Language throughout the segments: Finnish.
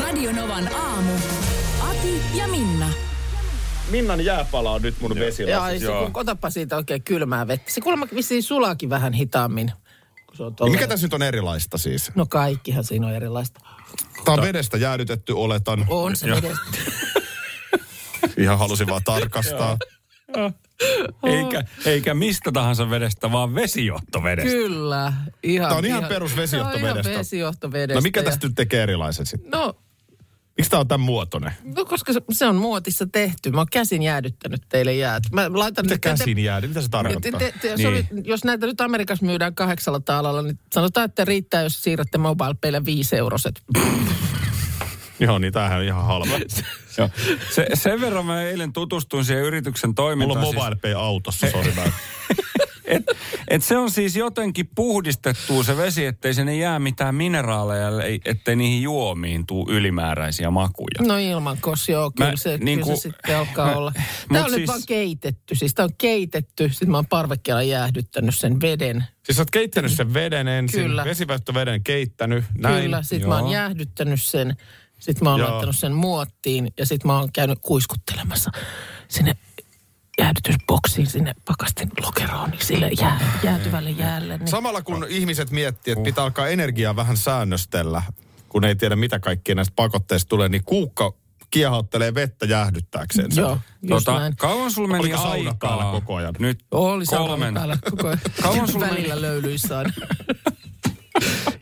Radio Novan aamu. Ati ja Minna. Minnan jääpala on nyt mun vesilasit. Joo, kun otapa siitä oikein kylmää vettä. Se kuulemma vissiin sulaakin vähän hitaammin. Kun se on Niin tolleen. mikä tässä nyt on erilaista siis? No kaikkihan siinä on erilaista. Tämä on vedestä jäädytetty, oletan. On se Joo. vedestä. Ihan halusin vaan tarkastaa. Eikä, eikä mistä tahansa vedestä, vaan vesijohtovedestä. Kyllä. Ihan, Tää on ihan perus vesijohtovedestä. Tämä ihan vesijohtovedestä. No mikä tästä nyt tekee erilaisen sitten? No, Miksi tää on tämän muotoinen? no, koska se, se on muotissa tehty. Mä oon käsin jäädyttänyt teille jäät. Mä laitan Mitä nyt- te- käsin jäädy? Mitä se tarkoittaa? Te, te, te, niin. oli, jos näitä nyt Amerikassa myydään kahdeksalla taalalla, niin sanotaan, että riittää, jos siirrätte MobilePaylle viisi euroset. Joo, niin tämähän on ihan halva. Joo. Se, sen verran mä eilen tutustuin siihen yrityksen Mulla toimintaan. on mobile pay autossa, sori. et, et se on siis jotenkin puhdistettu se vesi, ettei sinne jää mitään mineraaleja, ei- ettei niihin juomiin tuu ylimääräisiä makuja. No ilman kos, joo, kyllä, Mä se, niin kyllä kuin- se sitten alkaa mä- olla. Tämä on siis- nyt vaan keitetty, siis tämä on keitetty, sitten mä oon parvekkeella jäähdyttänyt sen veden. Siis sä oot keittänyt sen veden ensin, Kyllä. vesiväyttöveden keittänyt, näin. Kyllä, sitten mä oon jäähdyttänyt sen, sitten mä oon Joo. laittanut sen muottiin ja sitten mä oon käynyt kuiskuttelemassa sinne jäähdytysboksiin, sinne pakastin lokeroon, niin sille jää, jäätyvälle jäälle. Niin. Samalla kun ihmiset miettii, että pitää alkaa energiaa vähän säännöstellä, kun ei tiedä mitä kaikkia näistä pakotteista tulee, niin kuukka kiehauttelee vettä jäähdyttääkseen sen. Joo, just Tota, näin. kauan sulla meni Oliko sauna aikaa? päällä koko ajan? Nyt Oli sauna kolmen. päällä koko ajan. Kauan sulla välillä meni- löylyissä aina.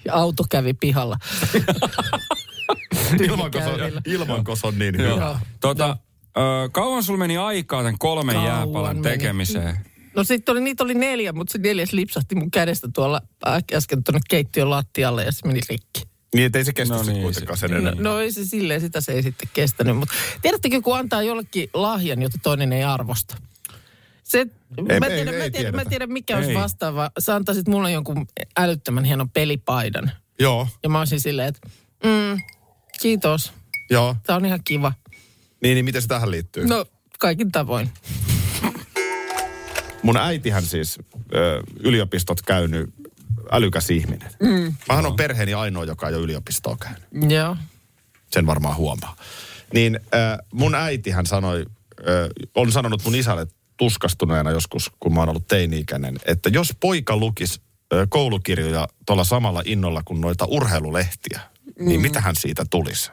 ja auto kävi pihalla. Ilmankos on, Tyhjäkäynnillä. ilmankos on niin hyvä. Tota, ö, kauan sulla meni aikaa tämän kolmen Kauan jääpalan meni. tekemiseen? No sitten oli, niitä oli neljä, mutta se neljäs lipsahti mun kädestä tuolla äh, äsken tuonne keittiön lattialle ja se meni rikki. Niin, ettei se kestä No no niin, kuitenkaan sen No, enemmän. no ei se silleen, sitä se ei sitten kestänyt. Mutta tiedättekö, kun antaa jollekin lahjan, jota toinen ei arvosta? Se, Ei- mä, ei- tiedän, ei mä, tiedän, tiedetä. mä tiedän, mikä olisi Ei. vastaava. Sä antaisit mulle jonkun älyttömän hienon pelipaidan. Joo, Ja mä olisin silleen, että mm, kiitos, joo. tää on ihan kiva. Niin, niin miten se tähän liittyy? No, kaikin tavoin. Mun äitihän siis ö, yliopistot käynyt älykäs ihminen. Mm. Mähän on perheeni ainoa, joka ei ole yliopistoa käynyt. Joo. Sen varmaan huomaa. Niin äh, mun äitihän sanoi, äh, on sanonut mun isälle tuskastuneena joskus, kun mä oon ollut teini-ikäinen, että jos poika lukisi äh, koulukirjoja tuolla samalla innolla kuin noita urheilulehtiä, mm. niin mitähän siitä tulisi?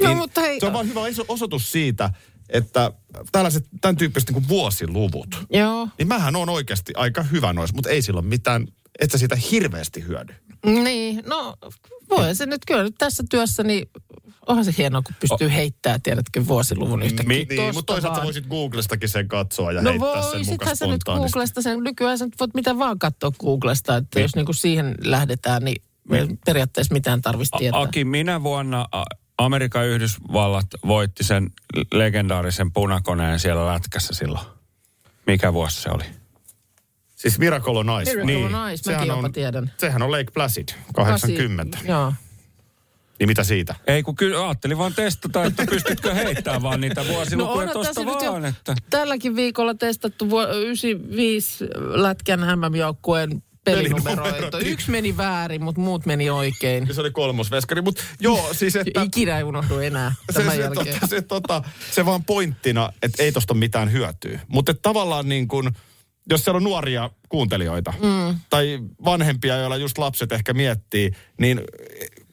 No, mutta hei, Se on vaan hyvä iso- osoitus siitä, että tällaiset, tämän tyyppiset niin vuosiluvut, joo. niin mähän on oikeasti aika hyvä noissa, mutta ei silloin mitään, et sä siitä hirveästi hyödy. Niin, no voi se nyt kyllä nyt tässä työssä, niin onhan se hienoa, kun pystyy heittämään, tiedätkö, vuosiluvun yhtäkkiä. Mi- niin, mutta toisaalta vaan. voisit Googlestakin sen katsoa ja No heittää voi, sen mukaan sittenhän sä nyt. Googlesta sen, nykyään sä nyt voit mitä vaan katsoa Googlesta, että Niin. jos niinku siihen lähdetään, niin ei periaatteessa mitään tarvitsisi tietää. Aki, minä vuonna a- Amerikan Yhdysvallat voitti sen legendaarisen punakoneen siellä lätkässä silloin? Mikä vuosi se oli? Siis Miracle on Ice. Miracle on Ice, mäkin jopa on, tiedän. Sehän on Lake Placid, 80. Kasi- Joo. Niin mitä siitä? Ei, kun kyllä ajattelin vaan testata, että pystytkö heittämään vaan niitä vuosilukuja No tuosta vaan, että... tälläkin viikolla testattu vuo- 95 lätkän MM-joukkueen pelinumeroita. Yksi meni väärin, mutta muut meni oikein. Ja Se oli kolmosveskari, mutta joo, siis että... Ikinä ei unohdu enää se, tämän se, jälkeen. tota, se, tota, se vaan pointtina, että ei tosta mitään hyötyä. Mutta tavallaan niin kuin, jos siellä on nuoria kuuntelijoita mm. tai vanhempia, joilla just lapset ehkä miettii, niin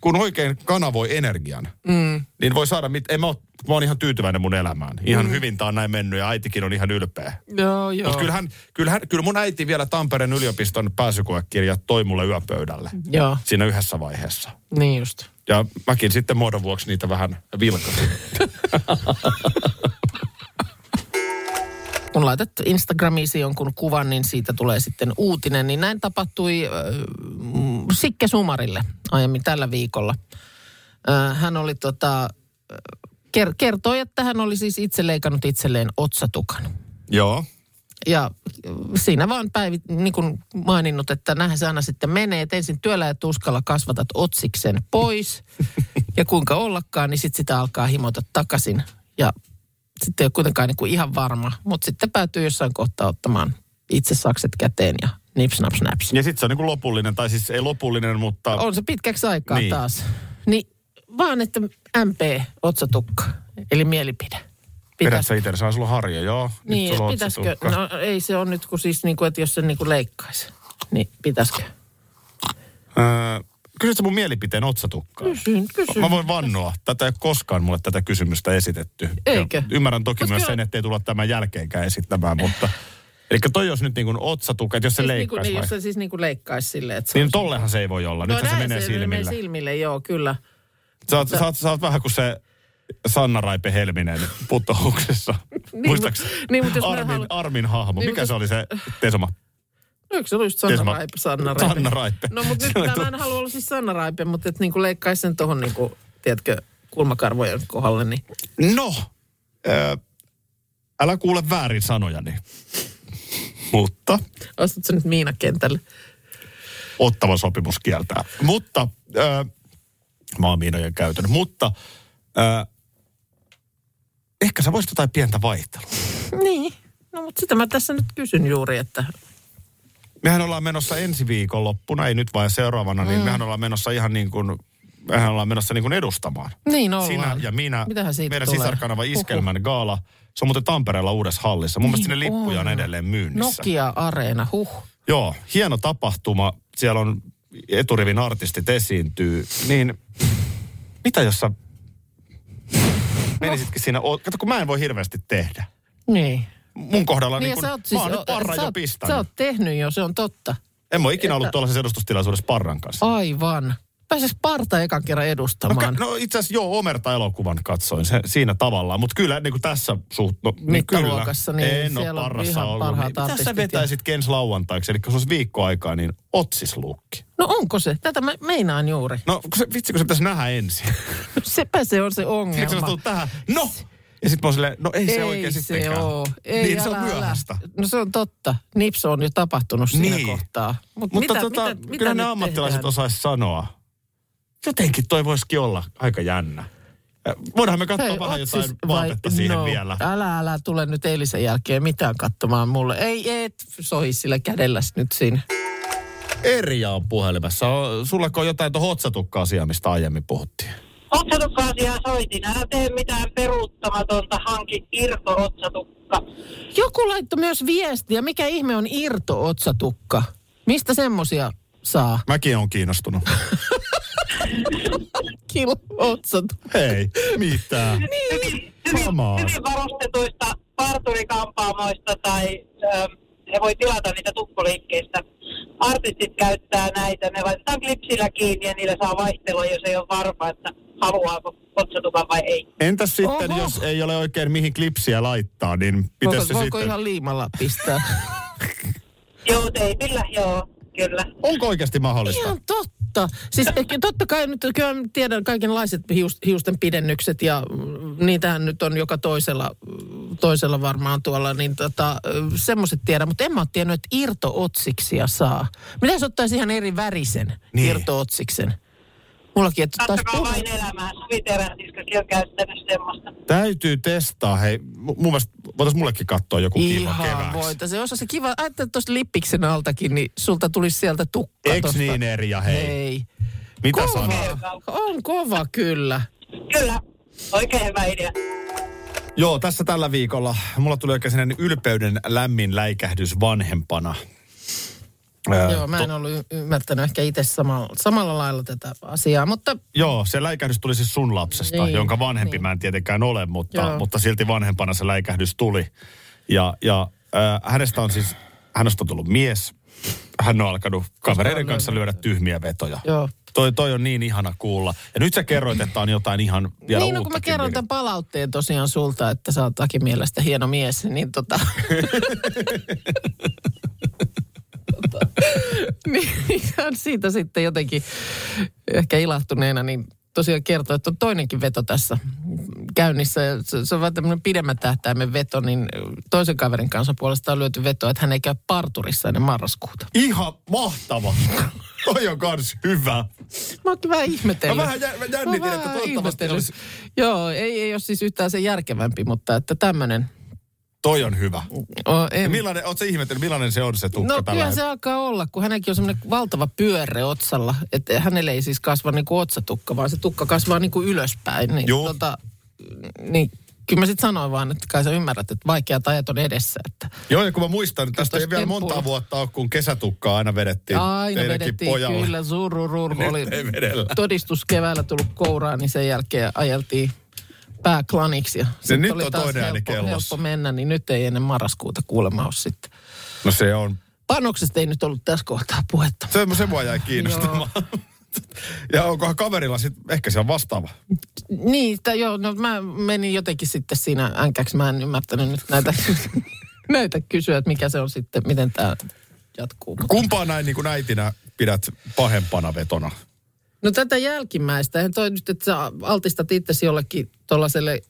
kun oikein kanavoi energian, mm. niin voi saada, mit, en mä, oo, mä oon ihan tyytyväinen mun elämään. Ihan mm. hyvin tää on näin mennyt ja äitikin on ihan ylpeä. Joo, joo. Mutta kyllähän, kyllähän, kyllä mun äiti vielä Tampereen yliopiston pääsykoekirjat toi mulle yöpöydälle Joo, siinä yhdessä vaiheessa. niin just. Ja mäkin sitten muodon vuoksi niitä vähän vilkasin. kun laitat Instagramiisi jonkun kuvan, niin siitä tulee sitten uutinen. Niin näin tapahtui äh, Sikke Sumarille aiemmin tällä viikolla. Äh, hän oli tota, ker- kertoi, että hän oli siis itse leikannut itselleen otsatukan. Joo. Ja siinä vaan päivit, niin kuin maininnut, että näinhän se aina sitten menee, että ensin työllä ja tuskalla kasvatat otsiksen pois. ja kuinka ollakaan, niin sitten sitä alkaa himota takaisin. Ja sitten ei ole kuitenkaan niin kuin ihan varma, mutta sitten päätyy jossain kohtaa ottamaan itse sakset käteen ja nips naps naps. Ja sitten se on niinku lopullinen, tai siis ei lopullinen, mutta... On se pitkäksi aikaa Niin. niin. taas. Niin vaan, että MP, otsatukka, eli mielipide. Pidät sä itse, se on sulla harja, joo. Niin, sulla pitäisikö, no ei se on nyt kun siis niin kuin, että jos se niin kuin leikkaisi, niin pitäisikö? Öö, kysytkö mun mielipiteen otsatukkaan? Kysyn, kysyn. Mä voin vannoa. Tätä ei ole koskaan mulle tätä kysymystä esitetty. Eikö? Ja ymmärrän toki Koska- myös sen, että ei tulla tämän jälkeenkään esittämään, mutta... Eli toi jos nyt niin kuin otsatukka, että jos se siis niin kuin, leikkaisi niin, vai? jos se siis niin kuin leikkaisi silleen, että se Niin tollehan se ei voi olla. Nythän se menee silmille. menee silmille, joo, kyllä. Sä oot, sä, oot, sä oot vähän kuin se Sanna Raipe Helminen putouksessa. Niin, Muistaakseni? mut- niin, mut jos Armin, haluan- Armin hahmo. Niin, Mikä mut se oli se Tesoma? Eikö se ollut just Sanna Raipe, Sanna Raipe? Sanna Raipe. No mutta nyt mä en halua olla siis Sanna Raipe, mutta että niin kuin leikkaisi sen tuohon niin kuin, tiedätkö, kulmakarvojen kohdalle, niin No, äh, älä kuule väärin sanojani. Mutta sä nyt Miina kentälle. ottava sopimus kieltää. Mutta, äh, mä oon miinojen käytön, mutta äh, ehkä sä voisit jotain pientä vaihtelua. Niin, no mutta sitä mä tässä nyt kysyn juuri, että Mehän ollaan menossa ensi viikon loppuna, ei nyt vaan seuraavana, niin mehän ollaan menossa ihan niin kuin, mehän ollaan menossa niin kuin edustamaan. niin ollaan. Sinä ja minä, Mitähän siitä meidän tulee? sisarkanava Huhhuh. Iskelmän gaala. Se on muuten Tampereella uudessa hallissa. Mun mielestä Niin sinne lippuja on on. edelleen myynnissä. Nokia Areena, huh. Joo, hieno tapahtuma. Siellä on eturivin artistit esiintyy. Niin mitä jos sä menisitkin siinä, o- kato kun mä en voi hirveästi tehdä. Niin. Mun kohdalla Niin, niin kun, siis, mä oon nyt parran jo pistänyt. Sä oot tehnyt jo, se on totta. En mä ole ikinä ollut että- tuollaisessa edustustilaisuudessa parran kanssa. Aivan. Pääsis parta ekan kerran No, edustamaan. ka- no itse asiassa joo, Omerta-elokuvan katsoin se, siinä tavallaan, mutta kyllä niin kuin tässä suht, no, niin kyllä. niin en ole parrassa ollut. Niin, mitä sä vetäisit Kens lauantaiksi, eli se olisi viikko aikaa, niin otsislukki. No onko se? Tätä mä meinaan juuri. No kun se, vitsi, kun se pitäisi nähdä ensin. Sepä se on se ongelma. tulet tähän, no! Ja sitten mä oon silleen, no ei, se Ei oikein se sittenkään. oo. Ei, niin se on älä, älä. myöhäistä. No se on totta. Nips on jo tapahtunut siinä Niin. kohtaa. Mut Mutta mitä, tota, mitä, mitä kyllä ne ammattilaiset tehdään? osais sanoa. Jotenkin toi voisikin olla aika jännä. Ja Voidaan me katsoa Hei, vähän jotain siis- vaatetta vai- siihen no, vielä. Älä, älä tule nyt eilisen jälkeen mitään katsomaan mulle. Ei, et sohi sillä kädelläs nyt siinä. Erja on puhelimessa. Sullako on jotain tuohon otsatukka-asiaa, mistä aiemmin puhuttiin? Otsatukka-asiaa soitin. Älä tee mitään peruuttamatonta, hanki irto-otsatukka. Joku laittoi myös viestiä, mikä ihme on irto-otsatukka? Mistä semmosia saa? Mäkin on kiinnostunut. Kilo-otsatukka. Ei, mitään. Hyvin, hyvin, Samaa. hyvin varustetuista parturikampaamoista tai ö, he voi tilata niitä tukkoliikkeistä. Artistit käyttää näitä. Ne laitetaan klipsillä kiinni ja niillä saa vaihtelua, jos ei ole varma, että haluaako otsatukan vai ei. Entäs sitten, Oho. jos ei ole oikein mihin klipsiä laittaa, niin Voiko, pitäisi se voiko sitten... ihan liimalla pistää? Joo, teipillä, joo, kyllä. Onko oikeasti mahdollista? Ihan totta. Siis ehkä totta kai nyt kyllä tiedän kaikenlaiset hius, hiusten pidennykset ja mm, niitähän nyt on joka toisella, mm, toisella varmaan tuolla, niin tota, semmoiset tiedän, mutta en mä ole tiennyt, että irtootsiksia saa. Mitä jos ottaisi ihan eri värisen niin. irtootsiksen? Mullakin, että Katsokaa puhua. vain elämää. Suvi Terästiskakin on käyttänyt semmoista. Täytyy testaa. Hei, mu- mun mielestä voitaisiin mullekin katsoa joku kiva Ihan kevääksi. voitaisiin. Jos se kiva, ajattelet tuosta lippiksen altakin, niin sulta tulisi sieltä tukka Eiks tosta. niin Erja, hei? Ei. Mitä Kova. sanoo? On kova kyllä. Kyllä, oikein hyvä idea. Joo, tässä tällä viikolla mulla tuli oikein sellainen ylpeyden lämmin läikähdys vanhempana. Ää, Joo, mä en ollut y- ymmärtänyt ehkä itse samalla, samalla lailla tätä asiaa, mutta Joo, se läikähdys tuli siis sun lapsesta, Niin, jonka vanhempi niin. mä en tietenkään ole, mutta, Joo. mutta silti vanhempana se läikähdys tuli. Ja, ja äh, hänestä on siis, hänestä on tullut mies. Hän on alkanut kavereiden kanssa lyödä tyhmiä vetoja. joo. Toi, toi on niin ihana kuulla. Ja nyt sä kerroit, että on jotain ihan vielä niin, no, kun mä kerron tämän palautteen tosiaan sulta, että sä oot mielestä hieno mies, niin tota... Tota, niin siitä sitten jotenkin ehkä ilahtuneena, niin tosiaan kertoi, että on toinenkin veto tässä käynnissä. Se, se on vähän tämmöinen pidemmän tähtäimen veto, niin toisen kaverin kanssa puolestaan on lyöty veto, että hän ei käy parturissa ennen marraskuuta. Ihan mahtava. Toi on kans hyvä. Mä oonkin vähän ihmetellyt. Mä vähän jä- mä jännitin, Mä että toivottavasti olisi- Joo, ei, ei ole siis yhtään se järkevämpi, mutta että tämmöinen. Toi on hyvä. Oh, Ja millainen, oot sä ihmetellyt, millainen se on se tukka No kyllä se alkaa olla, kun hänenkin on semmoinen valtava pyörre otsalla. Että hänelle ei siis kasva niin kuin otsatukka, vaan se tukka kasvaa niin kuin ylöspäin. Niin, Joo. Tota, niin kyllä mä sitten sanoin vaan, että kai sä ymmärrät, että vaikeat ajat on edessä. Että Joo, ja kun mä muistan, että tästä ei vielä monta vuotta ole, kun kesätukkaa aina vedettiin. aina vedettiin pojalla. kyllä, sururur, Nyt oli todistus keväällä tullut kouraan, niin sen jälkeen ajeltiin pääklaniksi. Ja sit nyt oli on taas toinen ääni helppo, helppo mennä, niin nyt ei ennen marraskuuta kuulemma ole sitten. No se on. Panoksesta ei nyt ollut tässä kohtaa puhetta. Se, se mua jäi kiinnostamaan. ja onkohan kaverilla sitten, ehkä se on vastaava. Niin, että joo, no mä menin jotenkin sitten siinä änkäksi. Mä en ymmärtänyt nyt näitä, näitä kysyä, että mikä se on sitten, miten tämä jatkuu. Kumpaa näin niin kuin äitinä pidät pahempana vetona? No tätä jälkimmäistä, eihän toi nyt, että sä altistat itsesi jollekin tuollaiselle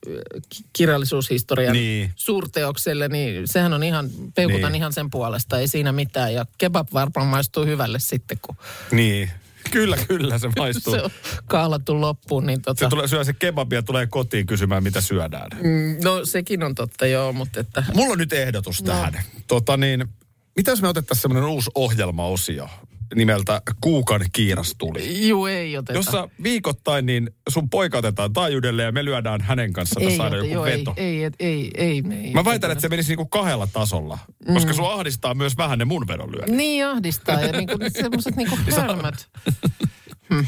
kirjallisuushistorian Niin. suurteokselle, niin sehän on ihan, peukutan Niin. ihan sen puolesta, ei siinä mitään. Ja kebab varmaan maistuu hyvälle sitten, kun Niin. Kyllä, kyllä se maistuu. se on kahlattu loppuun. Niin tota, Se tulee, syö se kebab ja tulee kotiin kysymään, mitä syödään. Mm, no sekin on totta, joo, mutta että... Mulla on nyt ehdotus No. tähän. Tota niin, mitä jos me otettaisiin semmoinen uusi ohjelmaosio nimeltä Kuukan kiiras tuli? Juu, ei oteta. Jossa viikoittain niin sun poika otetaan taajuudelle ja me lyödään hänen kanssaan ei, tässä aina ota, joku joo, veto. Ei, ei, ei, ei, me ei Mä väitän, että se menisi niinku kahdella tasolla, koska Mm. sua ahdistaa myös vähän ne mun vedonlyönnit. Niin ahdistaa ja niinku, semmoiset niinku hölmöt.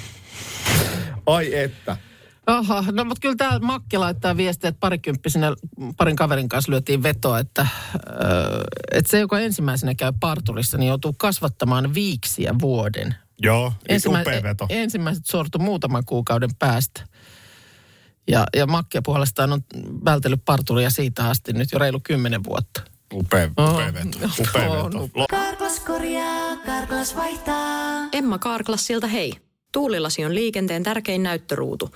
Ai että. Aha, no mutta kyllä tämä Makke laittaa viestiä, että parikymppisenä parin kaverin kanssa lyötiin vetoa, että, öö, että se, joka ensimmäisenä käy parturissa, niin joutuu kasvattamaan viiksiä vuoden. Joo, Ensimmä- upea veto. Ensimmäiset sortu muutaman kuukauden päästä. Ja, ja Makke puolestaan on vältellyt parturia siitä asti nyt jo reilu kymmenen vuotta. Upea, Oh. upea veto. Upea On veto. upea. Lo- Karklas korjaa, Karklas vaihtaa. Emma Karklassilta hei. Tuulilasi on liikenteen tärkein näyttöruutu.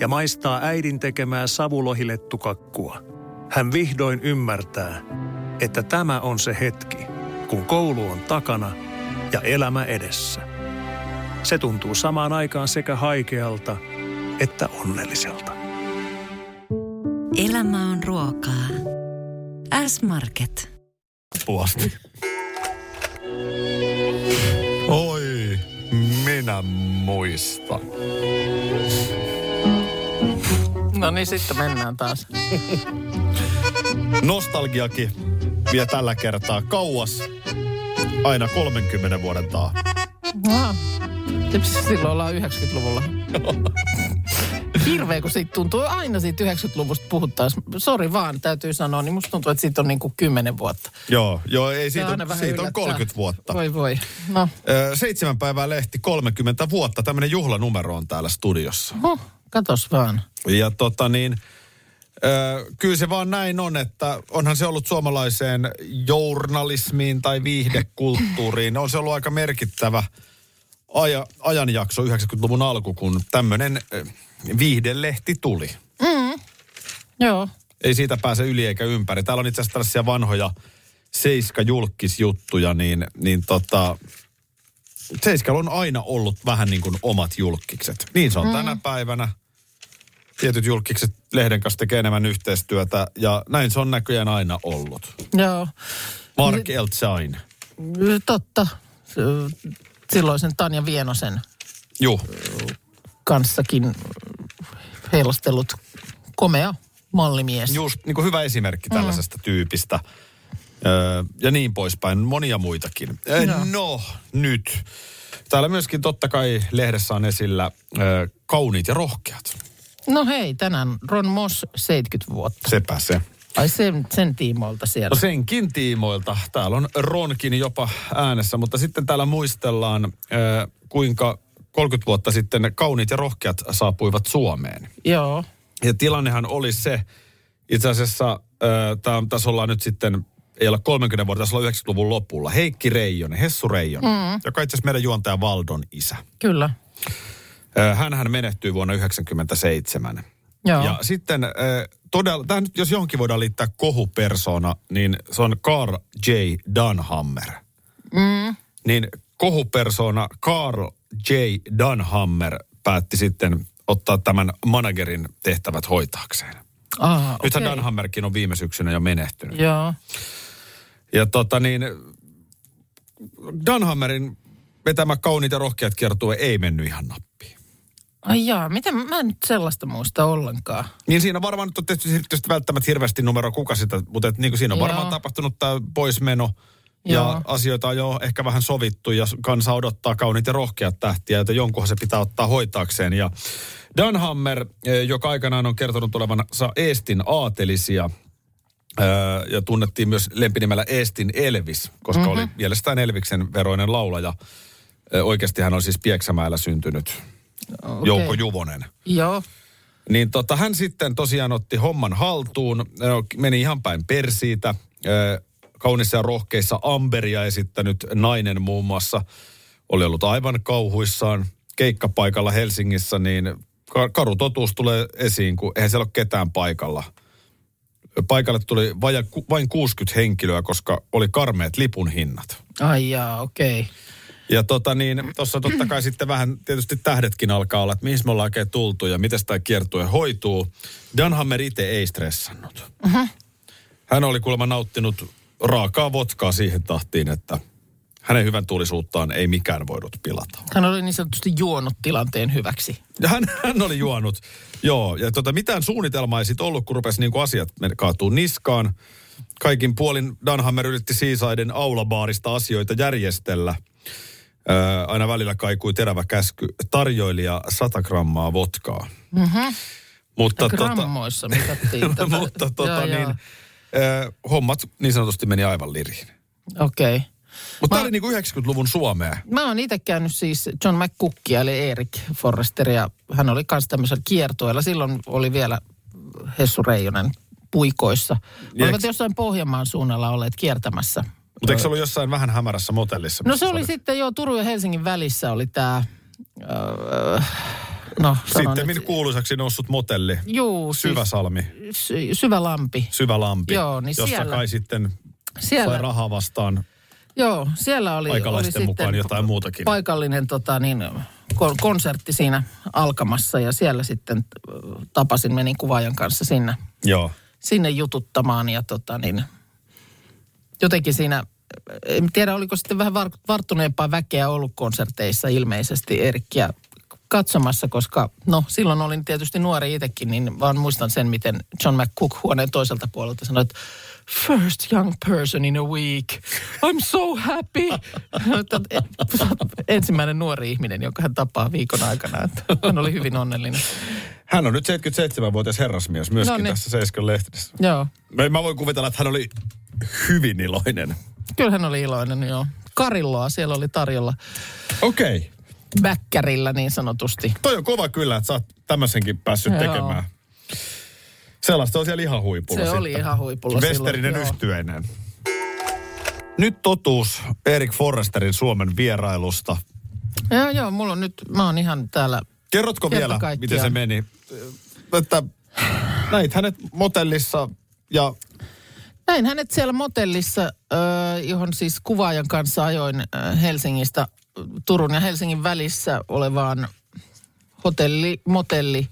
ja maistaa äidin tekemää savulohilettukakkua, hän vihdoin ymmärtää, että tämä on se hetki, kun koulu on takana ja elämä edessä. Se tuntuu samaan aikaan sekä haikealta että onnelliselta. Elämä on ruokaa. S-Market. Puasti. Oi, minä muistan. No niin, sitten mennään taas. Nostalgiakin vie tällä kertaa kauas aina 30 vuoden taa. No, silloin ollaan 90-luvulla. Hirveä, kun siitä tuntuu aina siitä 90-luvusta puhuttaessa. Sori vaan, täytyy sanoa, niin musta tuntuu, että siitä on niin kuin 10 vuotta. Joo, joo ei siitä, on, siitä on yllättää. 30 vuotta. Voi voi. No, Seitsemän päivää lehti, 30 vuotta. Tämmöinen juhlanumero on täällä studiossa. huh, katos vaan. Ja tota niin, kyllä se vaan näin on, että onhan se ollut suomalaiseen journalismiin tai viihdekulttuuriin. On se ollut aika merkittävä aja, ajanjakso 90-luvun alku, kun tämmöinen viihdelehti tuli. Joo. Ei siitä pääse yli eikä ympäri. Täällä on itse asiassa tällaisia vanhoja Seiska-julkisjuttuja, niin, niin tota, Seiskalla on aina ollut vähän niin kuin omat julkikset. Niin se on mm. tänä päivänä. Tietyt julkikset lehden kanssa tekee enemmän yhteistyötä ja näin se on näköjään aina ollut. Joo. Mark Eltsain. Totta. Silloisen Tanja Vienosen Juh. kanssakin heilastellut komea mallimies. Just niin kuin hyvä esimerkki tällaisesta tyypistä. Öö, ja niin poispäin, monia muitakin. Öö, Joo. no, nyt. Täällä myöskin totta kai lehdessä on esillä öö, kauniit ja rohkeat. No hei, tänään Ron Moss 70 vuotta. Sepä se. Ai sen, sen tiimoilta siellä. No senkin tiimoilta. Täällä on Ronkin jopa äänessä, mutta sitten täällä muistellaan, öö, kuinka 30 vuotta sitten kauniit ja rohkeat saapuivat Suomeen. Joo. Ja tilannehan oli se, itse asiassa öö, tää, tässä ollaan nyt sitten, ei ole 30 vuotta, tässä ollaan 90-luvun lopulla. Heikki Reijonen, Hessu Reijonen, mm. joka itse asiassa meidän juontaja Valdon isä. Kyllä. Hänhän menehtyi vuonna 1997. Joo. Ja sitten todella, tämä nyt jos johonkin voidaan liittää kohupersona, niin se on Carl J. Dunhammer. Mm. Niin kohupersona Carl J. Dunhammer päätti sitten ottaa tämän managerin tehtävät hoitaakseen. Ah, Nythän okei. Dunhammerkin on viime syksynä jo menehtynyt. Joo. Ja tota niin, Dunhammerin vetämä kauniit ja rohkeat kiertue ei mennyt ihan nappiin. Ai jaa, miten mä en nyt sellaista muista ollenkaan. Niin siinä varmaan nyt on tehty tietysti välttämättä hirveästi numero kuka sitä, mutta et niin kuin siinä on Joo. varmaan tapahtunut tämä poismeno. Ja Joo. asioita on jo ehkä vähän sovittu ja kansa odottaa kauniit ja rohkeat tähtiä, joita jonkunhan se pitää ottaa hoitaakseen. Ja Dunhammer, eh, joka aikanaan on kertonut olevansa Eestin aatelisia, eh, ja tunnettiin myös lempinimellä Eestin Elvis, koska mm-hmm. oli mielestään Elviksen veroinen laulaja. Eh, Oikeasti hän on siis Pieksämäellä syntynyt Okei. Jouko Juvonen. Joo. Niin tota, hän sitten tosiaan otti homman haltuun, meni ihan päin persiitä. Kaunissa ja rohkeissa Amberia esittänyt nainen muun muassa oli ollut aivan kauhuissaan keikkapaikalla Helsingissä, niin ka- karu totuus tulee esiin, kun eihän siellä ole ketään paikalla. Paikalle tuli vaja, vain 60 henkilöä, koska oli karmeet lipun hinnat. Ai jaa, okei. Okay. Ja tota niin, tuossa totta kai sitten vähän tietysti tähdetkin alkaa olla, että mihin me ollaan oikein tultu ja miten tämä kiertue hoituu. Dunhammer itse ei stressannut. Uh-huh. Hän oli kuulemma nauttinut raakaa votkaa siihen tahtiin, että hänen hyvän tuulisuuttaan ei mikään voinut pilata. Hän oli niin sanotusti juonut tilanteen hyväksi. Ja hän, hän oli juonut, joo. Ja tota, mitään suunnitelmaa ei sitten ollut, kun rupesi niinku asiat men- kaatuu niskaan. Kaikin puolin Dunhammer yritti Seasiden aulabaarista asioita järjestellä. Ää, aina välillä kaikui terävä käsky, tarjoilija 100 grammaa votkaa. Mm-hmm. Mutta, Grammoissa mitattiin tätä. mutta tota, Joo, niin, joo. ää, hommat niin sanotusti meni aivan liriin. Okei. Okay. Mutta tämä Mä- oli niinku 90-luvun Suomea. Mä oon itse käynyt siis John McCookia, eli Erik Forrester, ja hän oli myös tämmöisellä kiertueella. Silloin oli vielä Hessu Reijonen puikoissa. Olivat jossain Pohjanmaan suunnalla olleet kiertämässä. Mutta eikö se ollut jossain vähän hämärässä motellissa? No se oli olit? sitten jo Turun ja Helsingin välissä oli tämä, öö, no Sitten nyt, kuuluisaksi noussut motelli. juu, siis, Syväsalmi, sy- syvä lampi. syvä lampi, Joo, niin jossa siellä- kai sitten Siellä, sai rahaa vastaan joo, siellä oli, oli mukaan jotain muutakin. paikallinen tota, niin, ko- konsertti siinä alkamassa ja siellä sitten tapasin, menin kuvaajan kanssa sinne, Joo. sinne jututtamaan ja tota, niin, jotenkin siinä, en tiedä oliko sitten vähän var, varttuneempaa väkeä ollut konserteissa ilmeisesti Erikkiä katsomassa, koska no silloin olin tietysti nuori itsekin, niin vaan muistan sen, miten John McCook huoneen toiselta puolelta sanoi, että first young person in a week. I'm so happy. Ensimmäinen nuori ihminen, jonka hän tapaa viikon aikana. Hän oli hyvin onnellinen. Hän on nyt 77-vuotias herrasmies myöskin No niin. tässä Seiskan lehdessä. Joo. Mä, mä voin kuvitella, että hän oli hyvin iloinen. Kyllä hän oli iloinen, joo. Karilloa siellä oli tarjolla Okei. Okay. väkkärillä niin sanotusti. Toi on kova kyllä, että sä oot tämmöisenkin päässyt Joo. tekemään. Sellaista on siellä ihan huipulla Se sitten. oli ihan huipulla Westerinen silloin, yhtyeinen. Nyt totuus Erik Forresterin Suomen vierailusta. Joo, joo, mulla on nyt, mä oon ihan täällä. Kerrotko Kerta vielä, kaikkiaan. miten se meni? Että näit hänet motellissa ja Näin hänet siellä motellissa, äh, johon siis kuvaajan kanssa ajoin äh, Helsingistä Turun ja Helsingin välissä olevaan hotelli, motelli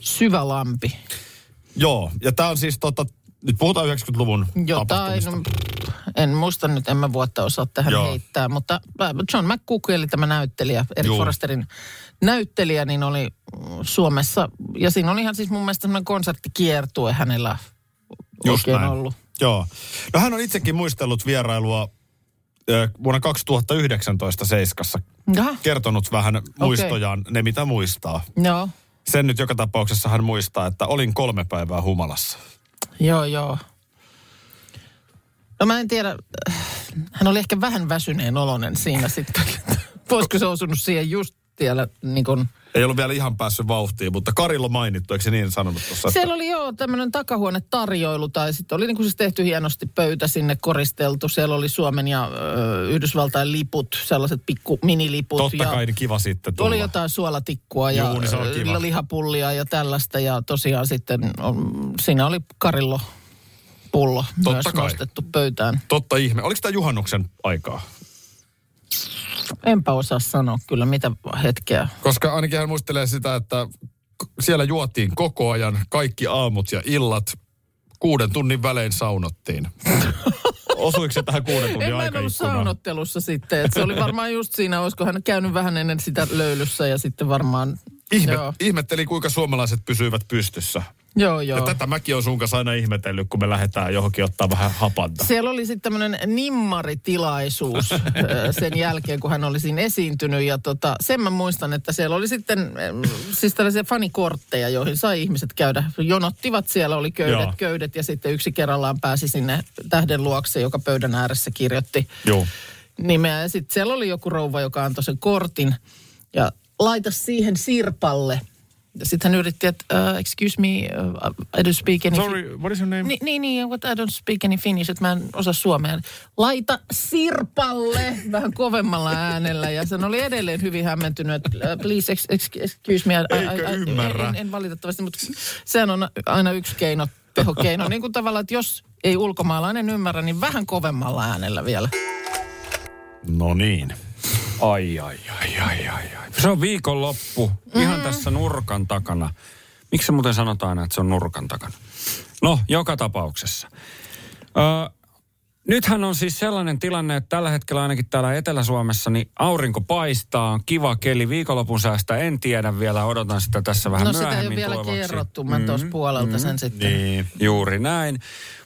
Syvälampi. joo, ja tämä on siis tota, nyt puhutaan 90-luvun Jotain, tapahtumista. En muista nyt, en mä vuotta osaa tähän Joo. Heittää, mutta äh, John McCook, eli tämä näyttelijä, Eric Juu. Forresterin näyttelijä, niin oli Suomessa. Ja siinä on ihan siis mun mielestä semmoinen konserttikiertue hänellä Just oikein näin. ollut. Joo. No hän on itsekin muistellut vierailua vuonna 2019 Seiskassa. Jaha, Kertonut vähän muistojaan, ne mitä muistaa. joo, Sen nyt joka tapauksessa hän muistaa, että olin kolme päivää humalassa. joo, joo. No mä en tiedä, äh, hän oli ehkä vähän väsyneen olonen siinä sitten. Voisiko se osunut siihen just siellä niin kuin... Ei ollut vielä ihan päässyt vauhtiin, mutta Karilla mainittu, eikö se niin sanonut tuossa? että- Siellä oli joo tämmöinen takahuonetarjoilu tai sitten oli niin kuin siis tehty hienosti pöytä sinne koristeltu. Siellä oli Suomen ja ö, Yhdysvaltain liput, sellaiset pikku miniliput. Totta ja kai niin kiva sitten tulla. Oli jotain suolatikkua ja Juu, niin lihapullia ja tällaista. Ja tosiaan sitten on, siinä oli Karillo pullo Totta myös kai. nostettu pöytään. Totta ihme. Oliko tämä juhannuksen aikaa? Enpä osaa sanoa kyllä mitä hetkeä. Koska ainakin hän muistelee sitä, että siellä juotiin koko ajan kaikki aamut ja illat. Kuuden tunnin välein saunottiin. Osuiko se tähän kuuden tunnin En mä en ollut saunottelussa sitten. Että se oli varmaan just siinä, olisiko hän käynyt vähän ennen sitä löylyssä ja sitten varmaan... Ihme, Joo, ihmetteli, kuinka suomalaiset pysyivät pystyssä. Joo. Ja joo. tätä mäkin on sun kanssa aina ihmetellyt, kun me lähdetään johonkin ottaa vähän hapanta. Siellä oli sitten tämmöinen nimmaritilaisuus sen jälkeen, kun hän oli siinä esiintynyt. Ja tota, sen mä muistan, että siellä oli sitten siis tällaisia fanikortteja, joihin sai ihmiset käydä. Jonottivat, siellä oli köydet, Joo. köydet ja sitten yksi kerrallaan pääsi sinne tähden luokse, joka pöydän ääressä kirjoitti Joo. nimeä. Ja sitten siellä oli joku rouva, joka antoi sen kortin ja laita siihen sirpalle. Sitten hän yritti, että uh, excuse me, uh, I don't speak any... Sorry, what is your name? Ni, niin, niin, but I don't speak any Finnish, että mä en osaa suomea. Laita sirpalle vähän kovemmalla äänellä. Ja sen oli edelleen hyvin hämmentynyt, että uh, please ex, ex, excuse me. I, Eikö ymmärrä? En, en, valitettavasti, mutta sehän on aina yksi keino, tehokeino. Niin kuin tavallaan, että jos ei ulkomaalainen ymmärrä, niin vähän kovemmalla äänellä vielä. No niin. Ai, ai, ai, ai, ai, ai. Se on viikonloppu, ihan tässä nurkan takana. Miksi muuten sanotaan aina, että se on nurkan takana? No, joka tapauksessa. Ö, nythän on siis sellainen tilanne, että tällä hetkellä ainakin täällä Etelä-Suomessa, niin aurinko paistaa, on kiva keli. Viikonlopun säästä en tiedä vielä, odotan sitä tässä vähän no sitä ei myöhemmin ole vielä tulevaksi. kerrottu. Mä tuossa puolelta sen sitten. Niin. Juuri näin.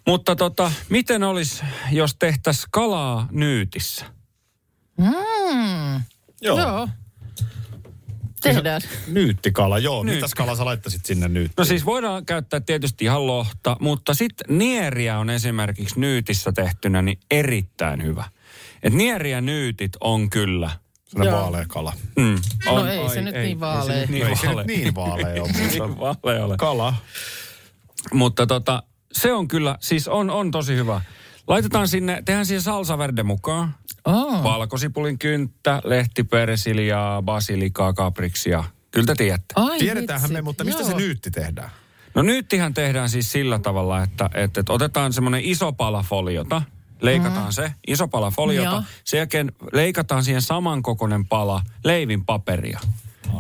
Mutta tota, miten olisi, jos tehtäisiin kalaa nyytissä? Mm, Joo. joo. Tehdään. Nyyttikala, joo. Nyytti. Mitäs kala sä laittaisit sinne nyt? No siis voidaan käyttää tietysti ihan lohta, mutta sitten nieriä on esimerkiksi nyytissä tehtynä niin erittäin hyvä. Et nieriä nyytit on kyllä. Sellainen Joo. vaalea kala. Mm, No ei se nyt niin vaalea. Ei se nyt niin No ei se vaalea. nyt niin vaalea ole, mutta Niin vaalea ole. kala. Mutta tota, se on kyllä, siis on, on tosi hyvä. Laitetaan sinne, tehdään siihen salsa verde mukaan. Oh. Valkosipulin kynttä, lehtipersiliaa, basilikaa, kapriksia. Kyllä te tiedätte. Ai Tiedetäänhän me, vitsi. mutta mistä Joo. se nyytti tehdään? No nyttihän tehdään siis sillä tavalla, että, että, että otetaan semmoinen iso pala foliota, leikataan mm. se, iso pala foliota, Joo. sen jälkeen leikataan siihen samankokoinen pala leivin paperia.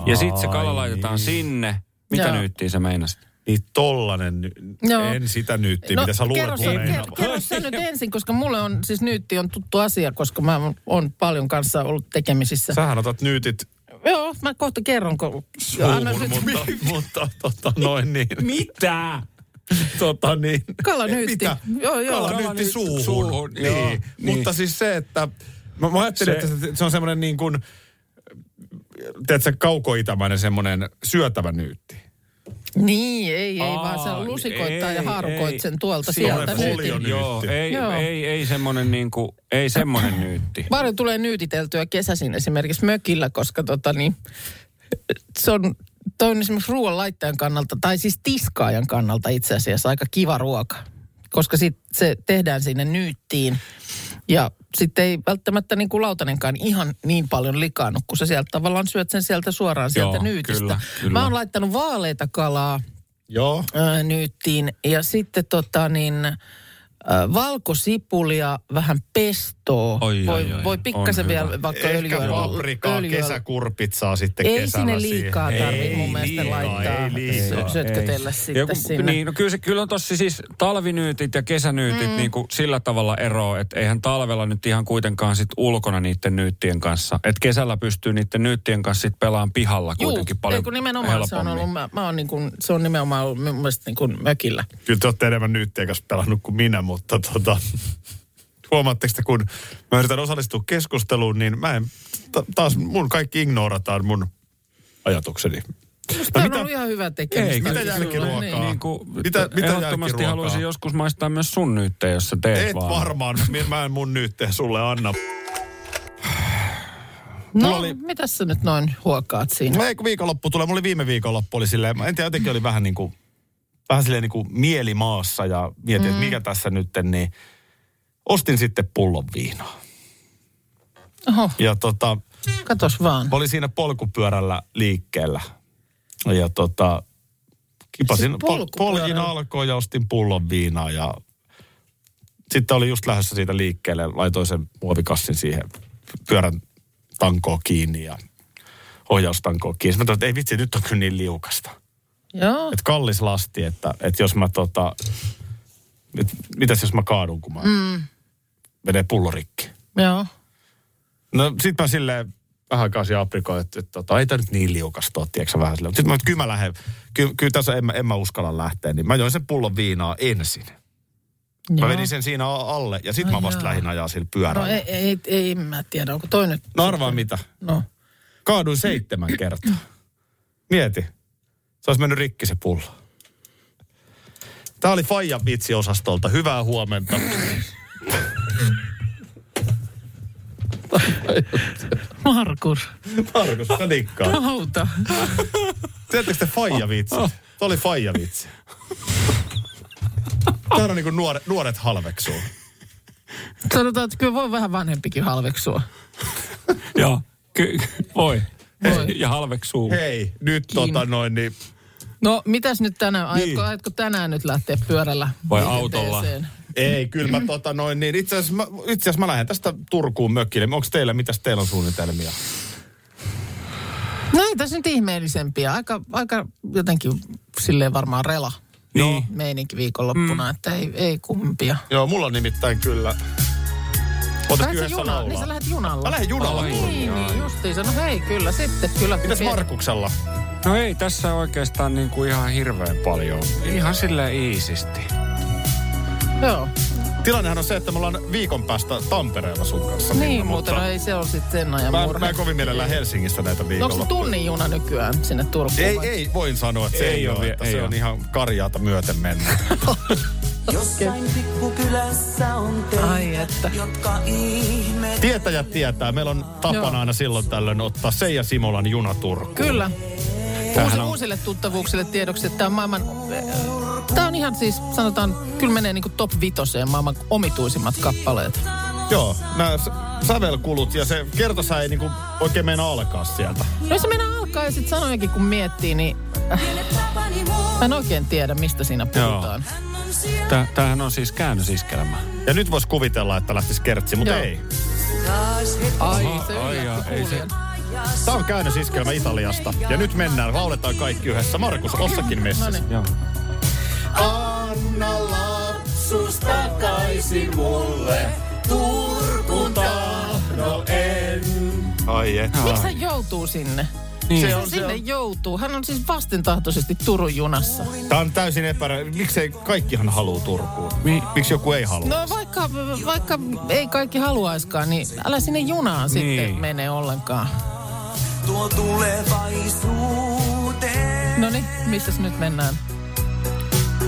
Ja sitten se kala laitetaan sinne. Mitä Joo. nyyttiä se meinasit? Niin tollanen, Joo. en sitä nyyttiä, mitä sä luulet kerro, mun sä, meinaavan. ker, kerro sä nyt ensin, koska mulle on, siis nyytti on tuttu asia, koska mä on paljon kanssa ollut tekemisissä. Sähän otat nyytit Joo, mä kohta kerron. Kun, Anna suuhun, nyt- mutta, mutta tota noin niin. Mitä? tota niin. Kalanyytti. Mitä? Joo, joo. Kalanyytti suuhun. suuhun, Niin. joo, niin. niin. Mutta siis se, että mä, mä ajattelin, Se- se, että se on semmoinen niin kuin, tiedätkö, kaukoitämäinen semmoinen syötävä nyytti. Niin, ei, ei, Aa, vaan sä lusikoittaa ei, ja haarukoit ei. sen tuolta Semmoinen sieltä. nyytin. Joo, ei, Joo. ei, ei semmonen niinku, ei semmonen nyytti. Paljon tulee nyytiteltyä kesäisin esimerkiksi mökillä, koska tota niin, se on, toi on esimerkiksi ruoan laittajan kannalta, tai siis tiskaajan kannalta itse asiassa aika kiva ruoka. Koska sit se tehdään sinne nyyttiin ja sitten ei välttämättä niin kuin lautanenkaan ihan niin paljon likaannut, kun sä sieltä tavallaan syöt sen sieltä suoraan sieltä Joo, nyytistä. kyllä, kyllä. Mä oon laittanut vaaleita kalaa Joo. ää, nyyttiin ja sitten tota niin, valkosipulia, vähän pestoa. Oi, voi, oi, oi, voi pikkasen hyvä. vielä vaikka Ehkä öljyä. paprikaa, öljyä- kesäkurpit saa sitten Ei kesällä sinne liikaa siihen. tarvitse mun Ei mielestä liikaa, laittaa. Ei liikaa. Sö- Sötkötellä sitten Joku, sinne. niin, no kyllä, se, kyllä on tossa siis talvinyytit ja kesänyytit mm. niin kuin sillä tavalla eroa, että eihän talvella nyt ihan kuitenkaan sit ulkona niiden nyyttien kanssa. Että kesällä pystyy niiden nyyttien kanssa sit pelaamaan pihalla kuitenkin Juu, paljon ei kun nimenomaan se on helpommin. ollut, mä, mä oon niin kuin, se on nimenomaan ollut mun mielestä niin kuin mökillä. Kyllä te olette enemmän nyttien kanssa pelannut kuin minä, mutta tota, huomaatteko te, kun mä yritän osallistua keskusteluun, niin mä en, ta- taas mun kaikki ignorataan mun ajatukseni. Tämä on ollut ihan hyvä tekemistä. Ei, Mitä jälkiruokaa? Niin, niin kuin, Mitä- mitä ehdottomasti haluaisin joskus maistaa myös sun nyyttejä, jos sä teet Et vaan. varmaan, mä en mun nytteen sulle anna. No, Mulla oli- mitäs sä nyt noin huokaat siinä? No ei kun viikonloppu tulee, mulla oli viime viikonloppu oli silleen, en tiedä, jotenkin oli vähän niin kuin, vähän silleen niin kuin mieli maassa ja mietin, mm. että mikä tässä nyt, niin ostin sitten pullon viinaa. Oho, Ja tota, katos vaan. Mä olin siinä polkupyörällä liikkeellä. Ja tota, kipasin, Siis pol, polkupyörällä? polkin alkoon ja ostin pullon viinaa ja sitten oli just lähdössä siitä liikkeelle. Laitoin sen muovikassin siihen pyörän tankoon kiinni ja ohjaustankoon kiinni. Sitten Mä totesin, että ei vitsi, nyt on kyllä niin liukasta. Joo. Että kallis lasti, että, että jos mä tota, et, mitäs jos mä kaadun, kun mä mm. menee pullo rikki. Joo. No sit mä silleen vähän aikaa siinä aprikoin, että, että, että ei tää nyt niin liukasta ole, tiedätkö vähän silleen. Sitten mä, että kyllä mä lähden, kyllä, kyllä tässä en, mä- en mä uskalla lähteä, niin mä join sen pullon viinaa ensin. Mä Joo. vedin sen siinä alle ja sitten Ai mä vasta lähdin ajaa sillä No pyörällä. ei, ei, ei, mä tiedä, onko toi nyt... No arvaa mitä. No. Kaaduin seitsemän kertaa. Mieti. Se olisi mennyt rikki se pullo. Tämä oli Faija vitsi-osastolta. Hyvää huomenta. Markus, Markus, mä dikkaan. auta. Tiedättekö te Faija vitsi? Tuo oli Faija vitsi. Tämä on niin kuin nuoret, nuoret halveksuu. Sanotaan, että kyllä voi vähän vanhempikin halveksua. Joo, ky- voi. Voi. Ja halveksuu. Hei, nyt tota noin, niin No, mitäs nyt tänään? Aiotko, Niin. aiotko tänään nyt lähteä pyörällä Vai autolla? ei, kyllä mä tota noin, niin itse asiassa mä, itse asiassa mä lähden tästä Turkuun mökille. Onko teillä, mitäs teillä on suunnitelmia? No ei tässä nyt ihmeellisempiä. Aika, aika jotenkin silleen varmaan rela. Niin. Meininki viikonloppuna, mm. että ei, ei kummempia. Joo, mulla on nimittäin kyllä. Sä yhdessä junalla? laulaa? Niin sä lähdet junalla. Mä lähden junalla. Turkuun. Niin, niin justiinsa. No hei, kyllä sitten. Kyllä. Mitäs Markuksella? No ei tässä oikeastaan niin kuin ihan hirveän paljon. Ihan silleen iisisti. Joo. Tilannehan on se, että me ollaan viikon päästä Tampereella sun kanssa. Niin, Minna, muuten no ei se ole sitten sen ajan Mä, murhe. mä en kovin mielellään Helsingissä näitä No, Onko se tunnin juna nykyään sinne Turkuun? Ei, vai? ei, voin sanoa, että se ei, Ei ole, vie- että ei se oo. on ihan karjaata myöten mennä. Jossain pikkukylässä on teitä, Ai että. jotka ihmettelevät. Tietäjät tietää. Meillä on tapana Joo. aina silloin tällöin ottaa Seija Simolan juna Turkuun. Kyllä. Uusi, on- Uusille tuttavuuksille tiedoksi, että tämä on maailman... Tämä on ihan siis, sanotaan, kyllä menee niin top vitoseen maailman omituisimmat kappaleet. Joo, nämä sävelkulut ja se kertosa ei niinku oikein meinaa alkaa sieltä. No se mennään alkaa ja sitten sanojakin kun miettii, niin äh, mä en oikein tiedä, mistä siinä puhutaan. Tää, tämähän on siis käännösiskelmä. Ja nyt voisi kuvitella, että lähtisi kertsi, mutta Joo. ei. Ai, se ai jaa, ei se-. Tämä on käännösiskelmä Italiasta. Ja nyt mennään, lauletaan kaikki yhdessä. Markus, ossakin messissä. Joo. Anna lapsus takaisin mulle, Turkun tahdo en. Ai et. Miksi hän joutuu sinne? Niin. Se on sinne joutuu. Hän on siis vastentahtoisesti Turun junassa. Tämä on täysin epärä... Miksei kaikkihan haluu Turkuun? Mi- Miksi joku ei halua? No vaikka, vaikka ei kaikki haluaiskaan, niin älä sinne junaan sitten Niin. mene ollenkaan. Tuo tulevaisuuteen. No niin, missäs nyt mennään?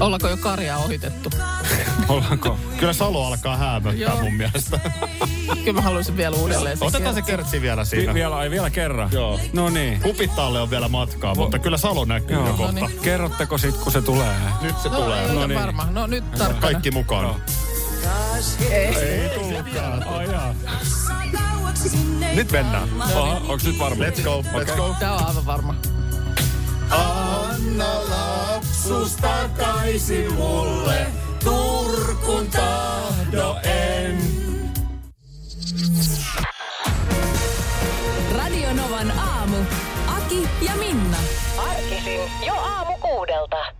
Ollaanko jo karjaa ohitettu? Ollaanko? Kyllä Salo alkaa häämöttää mun mielestä. Kyllä mä haluaisin vielä uudelleen. sen Otetaan se kerran. kertsi vielä siinä. Vi- vielä, ai vielä kerran? Joo. No niin. Kupittaalle on vielä matkaa, mutta kyllä Salo näkyy Joo. jo No kohta. niin. Kerrotteko sit, kun se tulee? Nyt se No tulee. ei No niin. varma. No nyt tarkkana. Kaikki mukaan. Joo. Ei tullutkaan. Ai jaa. Nyt mennään. Aha, onks nyt varma? Let's go, let's go. Tämä on aivan varma. Anna lapsus takaisin mulle, Turkun tahdo en. Radio Novan aamu. Aki ja Minna. Arkisin jo aamu kuudelta.